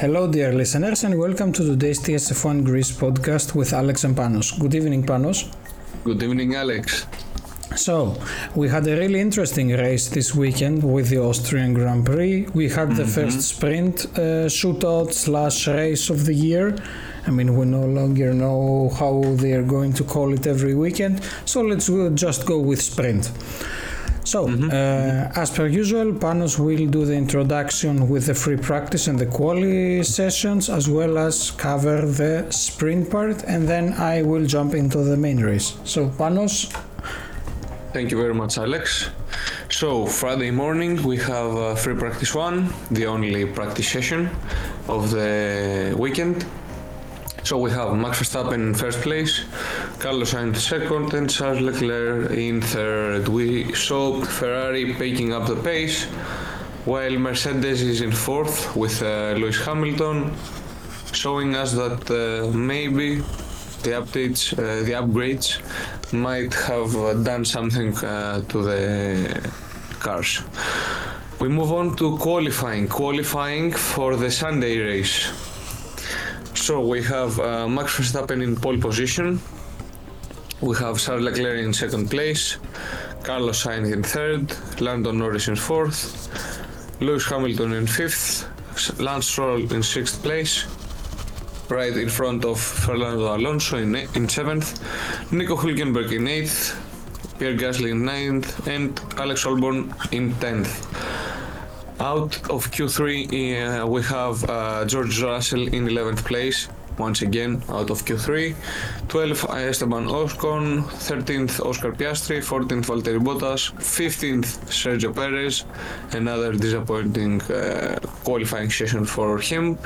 Hello, dear listeners, and welcome to today's TSF1 Greece podcast with Alex and Panos. Good evening, Panos. Good evening, Alex. So, we had a really interesting race this weekend with the Austrian Grand Prix. We had the first sprint uh, shootout slash race of the year. I mean, we no longer know how they are going to call it every weekend, so let's just go with sprint. So, uh, as per usual, Panos will do the introduction with the free practice and the quali sessions, as well as cover the sprint part, and then I will jump into the main race. So, Panos, Thank you very much, Alex. So, Friday morning we have uh, free practice one, the only practice session of the weekend. So we have Max Verstappen in first place, Carlos Sainz second, and Charles Leclerc in third. We saw Ferrari picking up the pace, while Mercedes is in fourth with uh, Lewis Hamilton, showing us that uh, maybe the updates, uh, the upgrades, might have uh, done something uh, to the cars. We move on to qualifying. Qualifying for the Sunday race. So we have uh, Max Verstappen in pole position. We have Charles Leclerc in second place, Carlos Sainz in third, Lando Norris in fourth, Lewis Hamilton in fifth, Lance Stroll in sixth place, right in front of Fernando Alonso in, in seventh, Nico Hülkenberg in eighth, Pierre Gasly in ninth, and Alex Albon in tenth. Out of Q3, uh, we have uh, George Russell in 11th place, once again out of Q3. 12th, Esteban Ocon. 13th, Oscar Piastri. 14th, Valtteri Bottas. 15th, Sergio Perez. Another disappointing uh, qualifying session for him.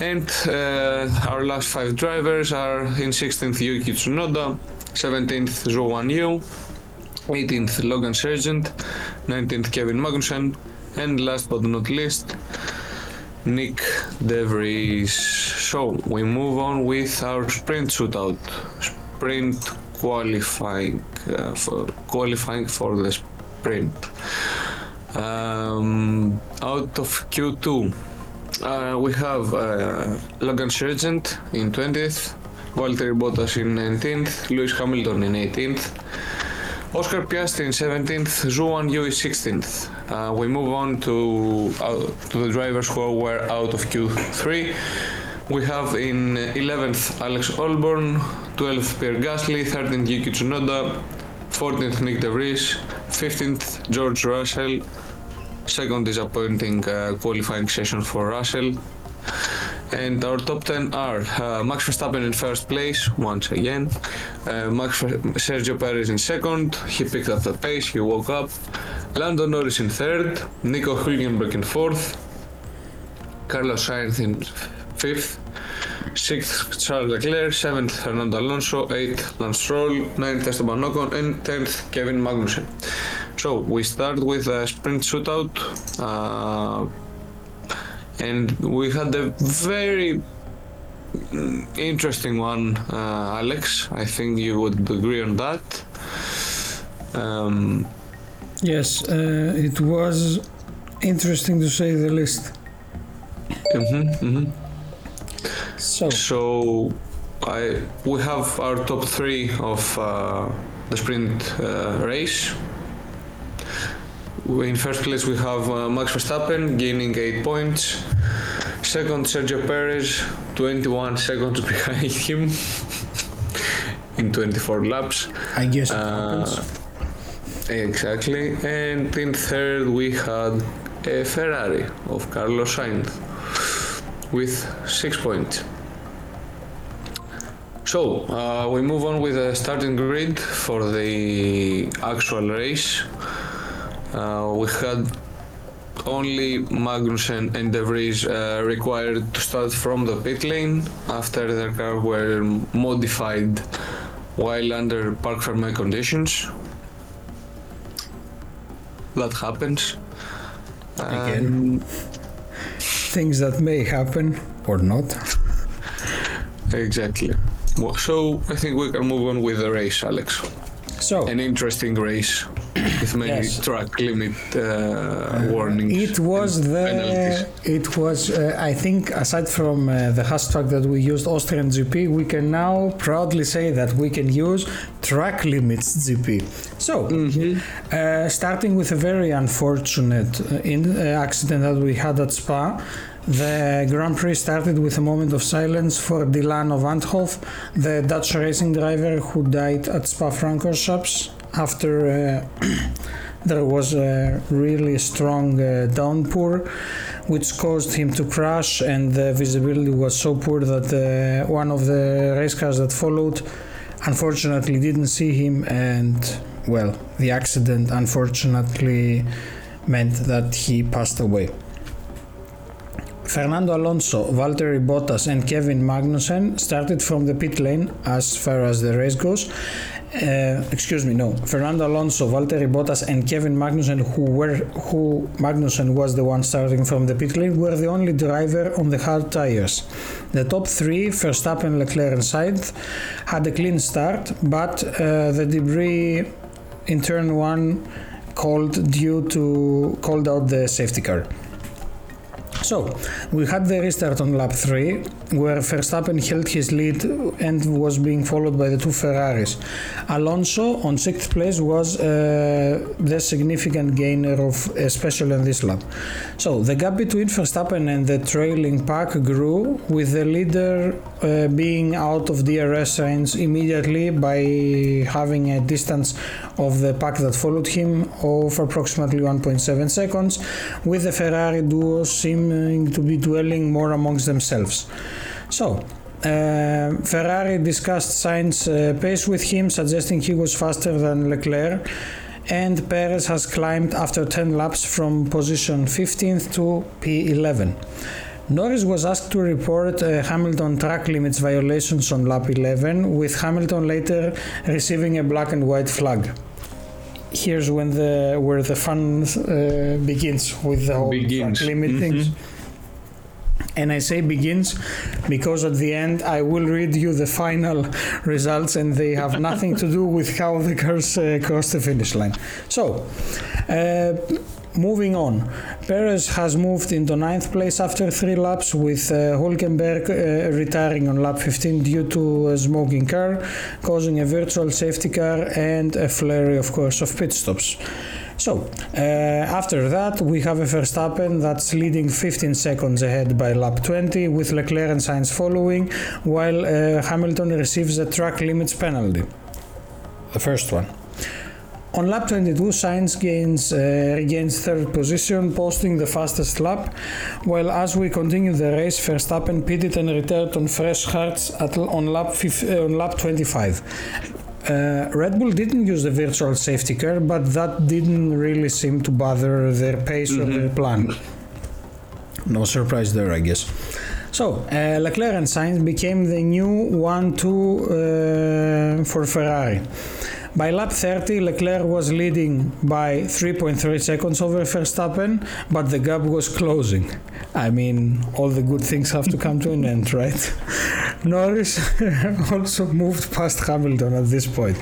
And uh, our last five drivers are in 16th, Yuki Tsunoda. 17th, Zhou Guanyu. 18th, Logan Sargeant. 19th, Kevin Magnussen. And last but not least, Nick DeVries. So we move on with our sprint shootout, sprint qualifying uh, for qualifying for the sprint. Um, out of Q2, uh, we have uh, Logan Sargeant in 20th, Valtteri Bottas in 19th, Lewis Hamilton in 18th. Oscar Piastri in 17th, Zhou Guanyu is 16th. Uh, we move on to uh, to the drivers who were out of Q3. We have in 11th Alex Albon, 12th Pierre Gasly, 13th Yuki Tsunoda, 14th Nyck De Vries, 15th George Russell. Second disappointing uh, qualifying session for Russell. And our top 10 are uh, Max Verstappen in first place, once again. Uh, Max Sergio Perez in second, he picked up the pace, he woke up. Lando Norris in third, Nico Hülkenberg in fourth, Carlos Sainz in fifth, sixth Charles Leclerc, seventh Fernando Alonso, eighth Lance Stroll, ninth Esteban Ocon, and tenth Kevin Magnussen. So we start with a sprint shootout. Uh, and we had a very mm, interesting one, uh, Alex. I think you would agree on that. Um, yes, uh, it was interesting to say the least. mhm, mhm. So, So I we have our top three of uh, the sprint uh, race. In first place we have uh, Max Verstappen gaining eight points. Second Sergio Perez, 21 seconds behind him in 24 laps. I guess it Uh, happens. Exactly. And in third we had a Ferrari of Carlos Sainz with six points. So uh, we move on with the starting grid for the actual race. Uh, we had only Magnussen and De Vries uh, required to start from the pit lane after their car were modified while under parc fermé conditions. That happens. Again. Things that may happen or not. Exactly. So I think we can move on with the race, Alex. So, An interesting race. With many Yes. track limit uh, warnings. It was the. penalties. It was. Uh, I think aside from uh, the hashtag that we used Austrian GP, we can now proudly say that we can use track limits GP. So, uh, starting with a very unfortunate uh, in, uh, accident that we had at Spa. The Grand Prix started with a moment of silence for Dilano van 't Hoff, the Dutch racing driver who died at Spa-Francorchamps after uh, there was a really strong uh, downpour which caused him to crash and the visibility was so poor that uh, one of the race cars that followed unfortunately didn't see him and well the accident unfortunately meant that he passed away Fernando Alonso, Valtteri Bottas, and Kevin Magnussen started from the pit lane as far as the race goes. Uh, excuse me, no. Fernando Alonso, Valtteri Bottas, and Kevin Magnussen, who were who Magnussen was the one starting from the pit lane, were the only driver on the hard tires. The top three, Verstappen, Leclerc, and Sainz, had a clean start, but uh, the debris in turn one called due to called out the safety car. So, we had the restart on lap 3, where Verstappen held his lead and was being followed by the two Ferraris. Alonso, on sixth place, was uh, the significant gainer of, especially on this lap. So, the gap between Verstappen and the trailing pack grew, with the leader uh, being out of DRS signs immediately by having a distance of the pack that followed him of approximately 1.7 seconds, with the Ferrari duo seeming to be dwelling more amongst themselves. So, uh, Ferrari discussed Sainz' uh, pace with him, suggesting he was faster than Leclerc, and Perez has climbed after 10 laps from position 15th to P11. Norris was asked to report uh, Hamilton track limits violations on lap 11, with Hamilton later receiving a black and white flag. Here's when the where the fun uh, begins with the whole Begins. track limit things. And I say begins because at the end I will read you the final results and they have nothing to do with how the cars uh, cross the finish line. So, uh, moving on. Perez has moved into ninth place after three laps with uh, Hulkenberg uh, retiring on lap 15 due to a smoking car, causing a virtual safety car and a flurry, of course, of pit stops. So, uh, after that, we have a Verstappen that's leading 15 seconds ahead by lap 20, with Leclerc and Sainz following, while uh, Hamilton receives a track limits penalty. The first one. On lap 22, Sainz gains, uh, regains third position, posting the fastest lap, while as we continue the race, Verstappen pitted and returned on fresh hards at, on, lap uh, on lap 25. Uh, Red Bull didn't use the virtual safety car, but that didn't really seem to bother their pace or their plan. No surprise there, I guess. So, uh, Leclerc and Sainz became the new 1 2 uh, for Ferrari. By lap 30, Leclerc was leading by 3.3 seconds over Verstappen, but the gap was closing. I mean, all the good things have to come to an end, right? Norris also moved past Hamilton at this point.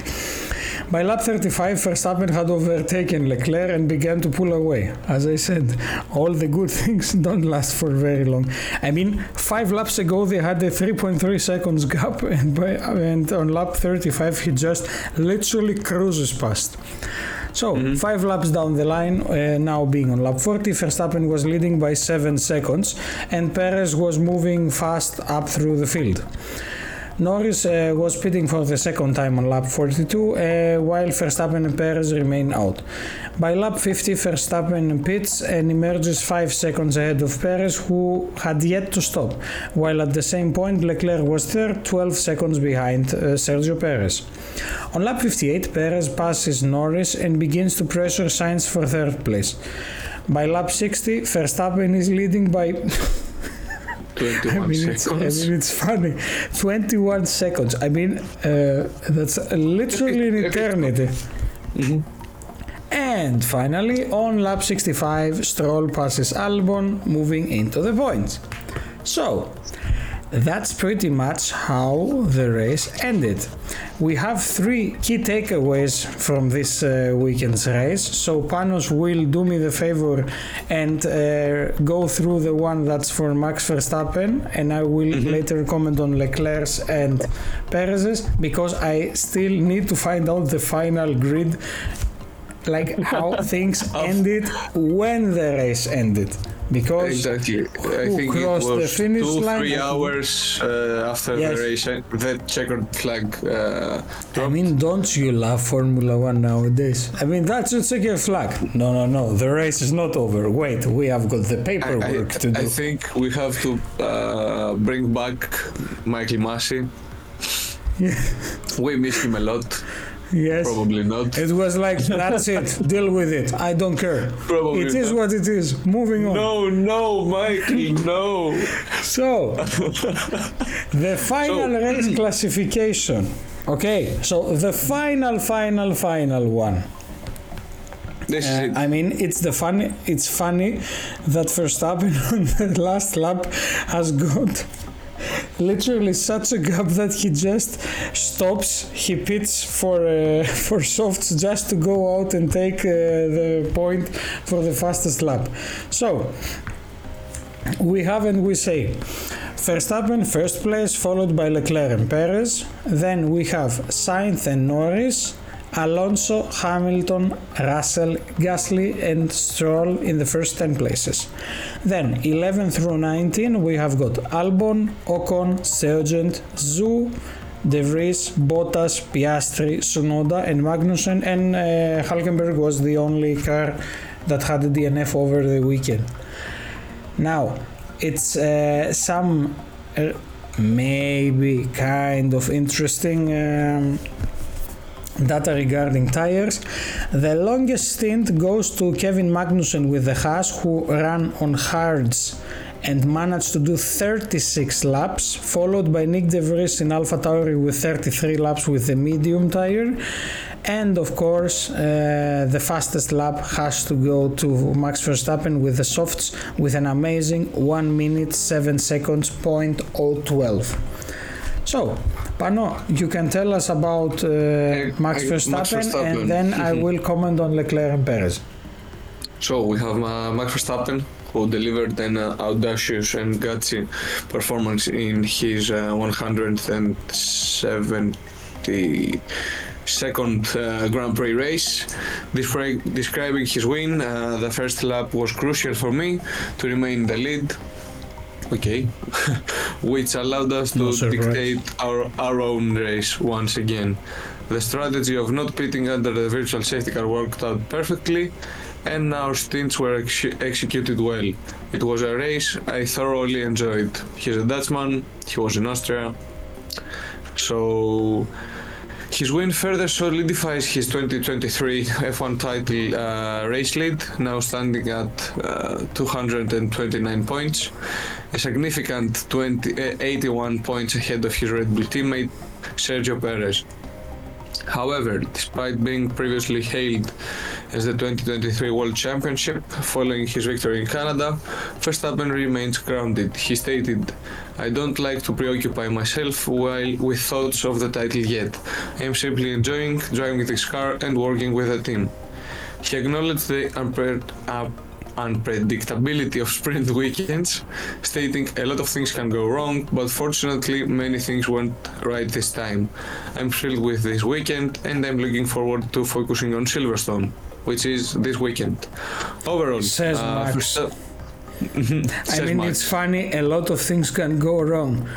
By lap 35, Verstappen had overtaken Leclerc and began to pull away. As I said, all the good things don't last for very long. I mean, five laps ago they had a 3.3 seconds gap, and, by, and on lap 35 he just literally cruises past. So, five laps down the line, uh, now being on lap 40, Verstappen was leading by 7 seconds, and Perez was moving fast up through the field. Norris uh, was pitting for the second time on lap 42, uh, while Verstappen and Perez remain out. By lap 50, Verstappen pits and emerges 5 seconds ahead of Perez, who had yet to stop, while at the same point Leclerc was third, 12 seconds behind uh, Sergio Perez. On lap 58, Perez passes Norris and begins to pressure Sainz for third place. By lap 60, Verstappen is leading by 21 I mean, it's, I mean, it's funny. 21 seconds. I mean, uh, that's literally an eternity. And finally, on lap 65, Stroll passes Albon, moving into the points. So, that's pretty much how the race ended. We have three key takeaways from this uh, weekend's race. So Panos will do me the favor and uh, go through the one that's for Max Verstappen, and I will mm-hmm. later comment on Leclerc's and Perez's because I still need to find out the final grid, like how things ended when the race ended because exactly. I think it was the finish two line? three hours uh, after yes. the race that checkered flag uh, I mean don't you love Formula One nowadays? I mean that's a checkered flag. No no no. The race is not over. Wait we have got the paperwork I, I, to do. I think we have to uh, bring back Michael Masi yeah. we miss him a lot Yes. Probably not. It was like, that's it, deal with it. I don't care. Probably It is not. what it is. Moving on. No, no, Mikey, no. So, the final so, race classification. Okay, so the final, final, final one. This uh, I mean, it's the funny. It's funny that Verstappen on the last lap has got literally such a gap that he just stops. He pits for uh, for softs just to go out and take uh, the point for the fastest lap. So we have and we say Verstappen first place, followed by Leclerc and Perez. Then we have Sainz and Norris. Alonso, Hamilton, Russell, Gasly, and Stroll in the first 10 places. Then 11 through 19 we have got Albon, Ocon, Sargeant, Zhou, De Vries, Bottas, Piastri, Tsunoda, and Magnussen, and uh, Hulkenberg was the only car that had a DNF over the weekend. Now, it's uh, some uh, maybe kind of interesting. Um, data regarding tires. The longest stint goes to Kevin Magnussen with the Haas, who ran on hards and managed to do 36 laps, followed by Nyck De Vries in Alpha Tauri with 33 laps with the medium tire. And of course, uh, the fastest lap has to go to Max Verstappen with the softs with an amazing 1 minute 7 seconds point 012. So, Pano, you can tell us about uh, Max, Verstappen, Max, Verstappen, and then I will comment on Leclerc and Perez. So we have uh, Max Verstappen, who delivered an uh, audacious and gutsy performance in his uh, 172nd uh, Grand Prix race. Descri- describing his win, uh, the first lap was crucial for me to remain in the lead okay, which allowed us to no dictate our, our own race once again. The strategy of not pitting under the virtual safety car worked out perfectly, and our stints were ex- executed well. It was a race I thoroughly enjoyed. He's a Dutchman, he was in Austria, so his win further solidifies his 2023 F1 title uh, race lead, now standing at uh, 229 points, a significant 20, uh, 81 points ahead of his Red Bull teammate Sergio Perez. However, despite being previously hailed as the 2023 World Championship following his victory in Canada, Verstappen remains grounded. He stated, I don't like to preoccupy myself while with thoughts of the title yet. I am simply enjoying driving this car and working with the team. He acknowledged the unpre- uh, unpredictability of sprint weekends, stating a lot of things can go wrong, but fortunately many things went right this time. I'm thrilled with this weekend and I'm looking forward to focusing on Silverstone, which is this weekend. Overall, says uh, Max. I mean, Max. it's funny, a lot of things can go wrong.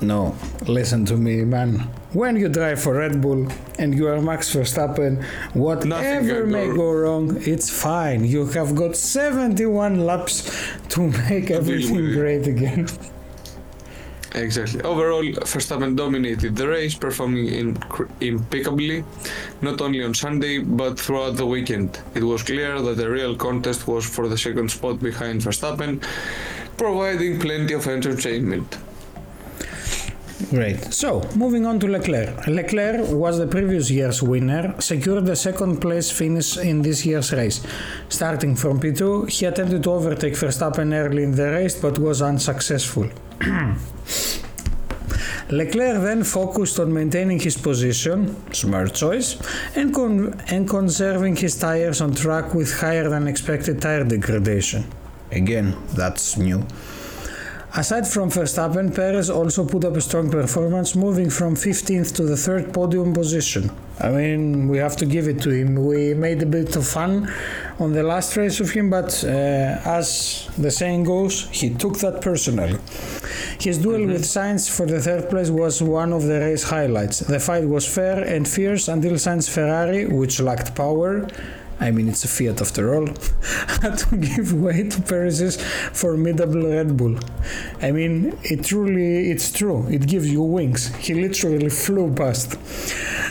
No, listen to me, man. When you drive for Red Bull and you are Max Verstappen, whatever may go wrong, it's fine. You have got 71 laps to make everything great again. Exactly. Overall, Verstappen dominated the race, performing impeccably, not only on Sunday but throughout the weekend. It was clear that the real contest was for the second spot behind Verstappen, providing plenty of entertainment. Great. So, moving on to Leclerc. Leclerc was the previous year's winner, secured the second place finish in this year's race. Starting from P2, he attempted to overtake Verstappen early in the race but was unsuccessful. Leclerc then focused on maintaining his position, smart choice, and, con- and conserving his tires on track with higher than expected tire degradation. Again, that's new. Aside from Verstappen, Perez also put up a strong performance, moving from 15th to the third podium position. I mean, we have to give it to him. We made a bit of fun on the last race of him, but uh, as the saying goes, he took that personally. His duel with Sainz for the third place was one of the race highlights. The fight was fair and fierce until Sainz Ferrari, which lacked power, I mean, it's a Fiat after all, had to give way to Perez's formidable Red Bull. I mean, it truly, it's true. It gives you wings. He literally flew past.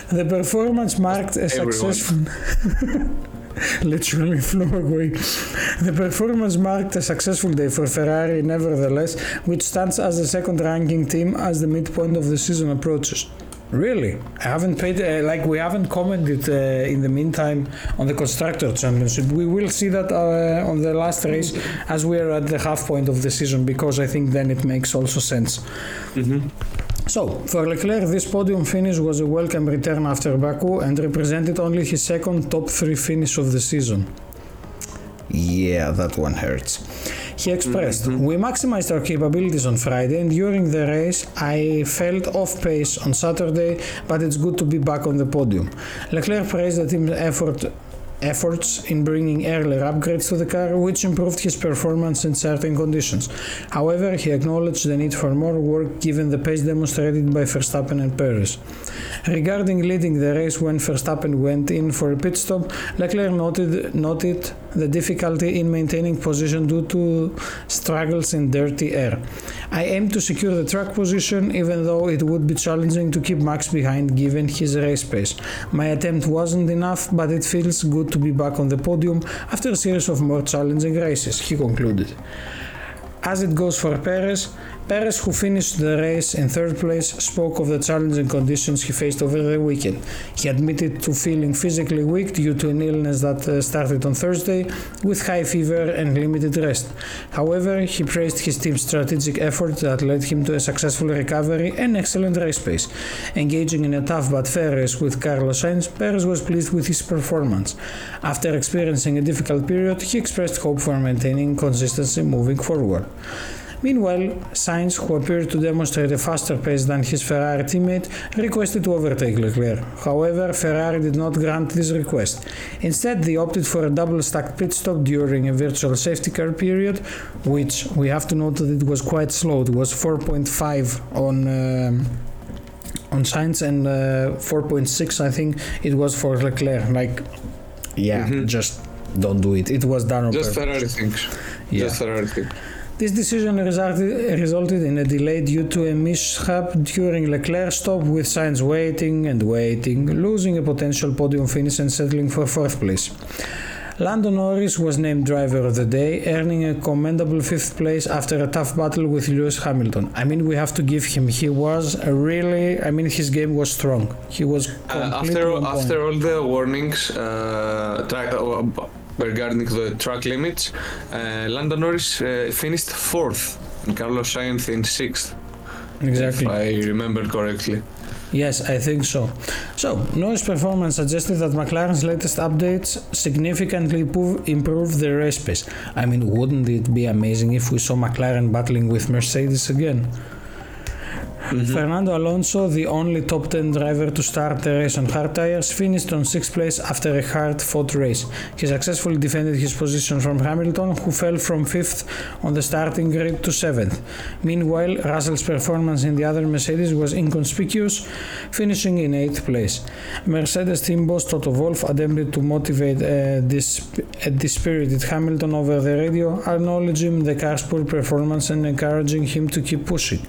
The performance marked a Everyone. successful. literally flew away. The performance marked a successful day for Ferrari, nevertheless, which stands as the second ranking team as the midpoint of the season approaches. Really? I haven't paid, uh, like, we haven't commented uh, in the meantime on the Constructor Championship. We will see that uh, on the last race as we are at the half point of the season because I think then it makes also sense. So, for Leclerc, this podium finish was a welcome return after Baku and represented only his second top three finish of the season. Yeah, that one hurts. He expressed, mm-hmm. We maximized our capabilities on Friday, and during the race, I felt off pace on Saturday, but it's good to be back on the podium. Leclerc praised the team's effort efforts in bringing earlier upgrades to the car, which improved his performance in certain conditions. However, he acknowledged the need for more work given the pace demonstrated by Verstappen and Perez. Regarding leading the race when Verstappen went in for a pit stop, Leclerc noted, noted the difficulty in maintaining position due to struggles in dirty air. I aim to secure the track position even though it would be challenging to keep Max behind given his race pace. My attempt wasn't enough, but it feels good to be back on the podium after a series of more challenging races, he concluded. As it goes for Perez, Perez, who finished the race in third place, spoke of the challenging conditions he faced over the weekend. He admitted to feeling physically weak due to an illness that uh, started on Thursday, with high fever and limited rest. However, he praised his team's strategic effort that led him to a successful recovery and excellent race pace. Engaging in a tough but fair race with Carlos Sainz, Perez was pleased with his performance. After experiencing a difficult period, he expressed hope for maintaining consistency moving forward. Meanwhile, Sainz, who appeared to demonstrate a faster pace than his Ferrari teammate, requested to overtake Leclerc. However, Ferrari did not grant this request. Instead, they opted for a double stacked pit stop during a virtual safety car period, which we have to note that it was quite slow. It was 4.5 on. Um, on Sainz and uh, 4.6, I think it was for Leclerc. Like, yeah, just don't do it. It was done on Just purpose. Ferrari things. Yeah. Just Ferrari things. This decision resulted, resulted in a delay due to a mishap during Leclerc's stop, with Sainz waiting and waiting, losing a potential podium finish and settling for fourth place. Lando Norris was named driver of the day, earning a commendable fifth place after a tough battle with Lewis Hamilton. I mean, we have to give him. He was a really. I mean, his game was strong. He was Uh, after after all the warnings uh, uh, regarding the track limits, uh, Lando Norris uh, finished fourth and Carlos Sainz in sixth, exactly. if I remember correctly. Yes, I think so. So, Norris' performance suggested that McLaren's latest updates significantly improve, improve the race pace. I mean, wouldn't it be amazing if we saw McLaren battling with Mercedes again? Mm-hmm. Fernando Alonso, the only top 10 driver to start the race on hard tires, finished on 6th place after a hard fought race. He successfully defended his position from Hamilton, who fell from 5th on the starting grid to 7th. Meanwhile, Russell's performance in the other Mercedes was inconspicuous, finishing in 8th place. Mercedes team boss Toto Wolff attempted to motivate uh, a, dis- a dispirited Hamilton over the radio, acknowledging the car's poor performance and encouraging him to keep pushing.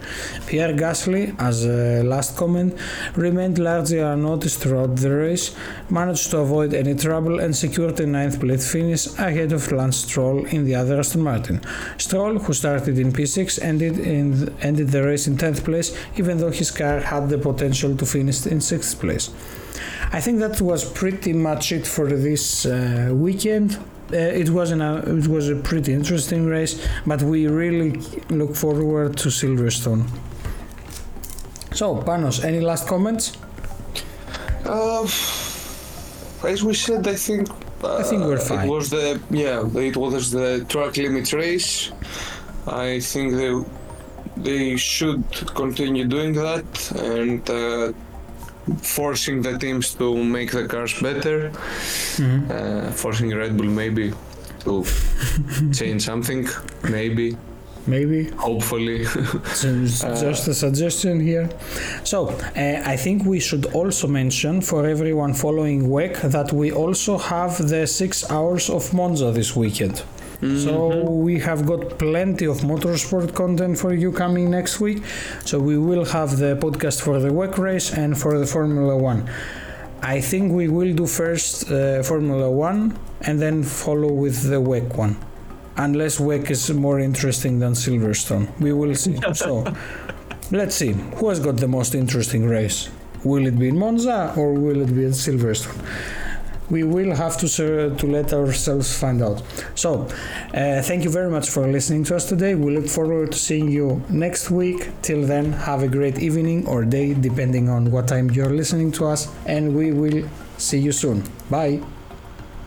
Pierre Gasly, as a last comment, remained largely unnoticed throughout the race, managed to avoid any trouble and secured a ninth place finish ahead of Lance Stroll in the other Aston Martin. Stroll, who started in P6, ended in ended the race in 10th place, even though his car had the potential to finish in 6th place. I think that was pretty much it for this uh, weekend. Uh, it was uh, it was a pretty interesting race, but we really look forward to Silverstone. So, Panos, any last comments? Uh, as we said, I think. Uh, I think we're fine. It was the yeah, it was the track limit race. I think they they should continue doing that and uh, forcing the teams to make the cars better. Mhm. Uh, forcing Red Bull maybe to change something, maybe, Maybe. hopefully. So it's just a suggestion here. So, uh, I think we should also mention for everyone following WEC that we also have the six hours of Monza this weekend. So we have got plenty of motorsport content for you coming next week. So we will have the podcast for the WEC race and for the Formula One. I think we will do first uh, Formula One and then follow with the WEC one unless WEC is more interesting than Silverstone. We will see. so, let's see who has got the most interesting race. Will it be in Monza or will it be at Silverstone? We will have to ser- to let ourselves find out. So, uh, thank you very much for listening to us today. We look forward to seeing you next week. Till then, have a great evening or day, depending on what time you're listening to us, and we will see you soon. Bye.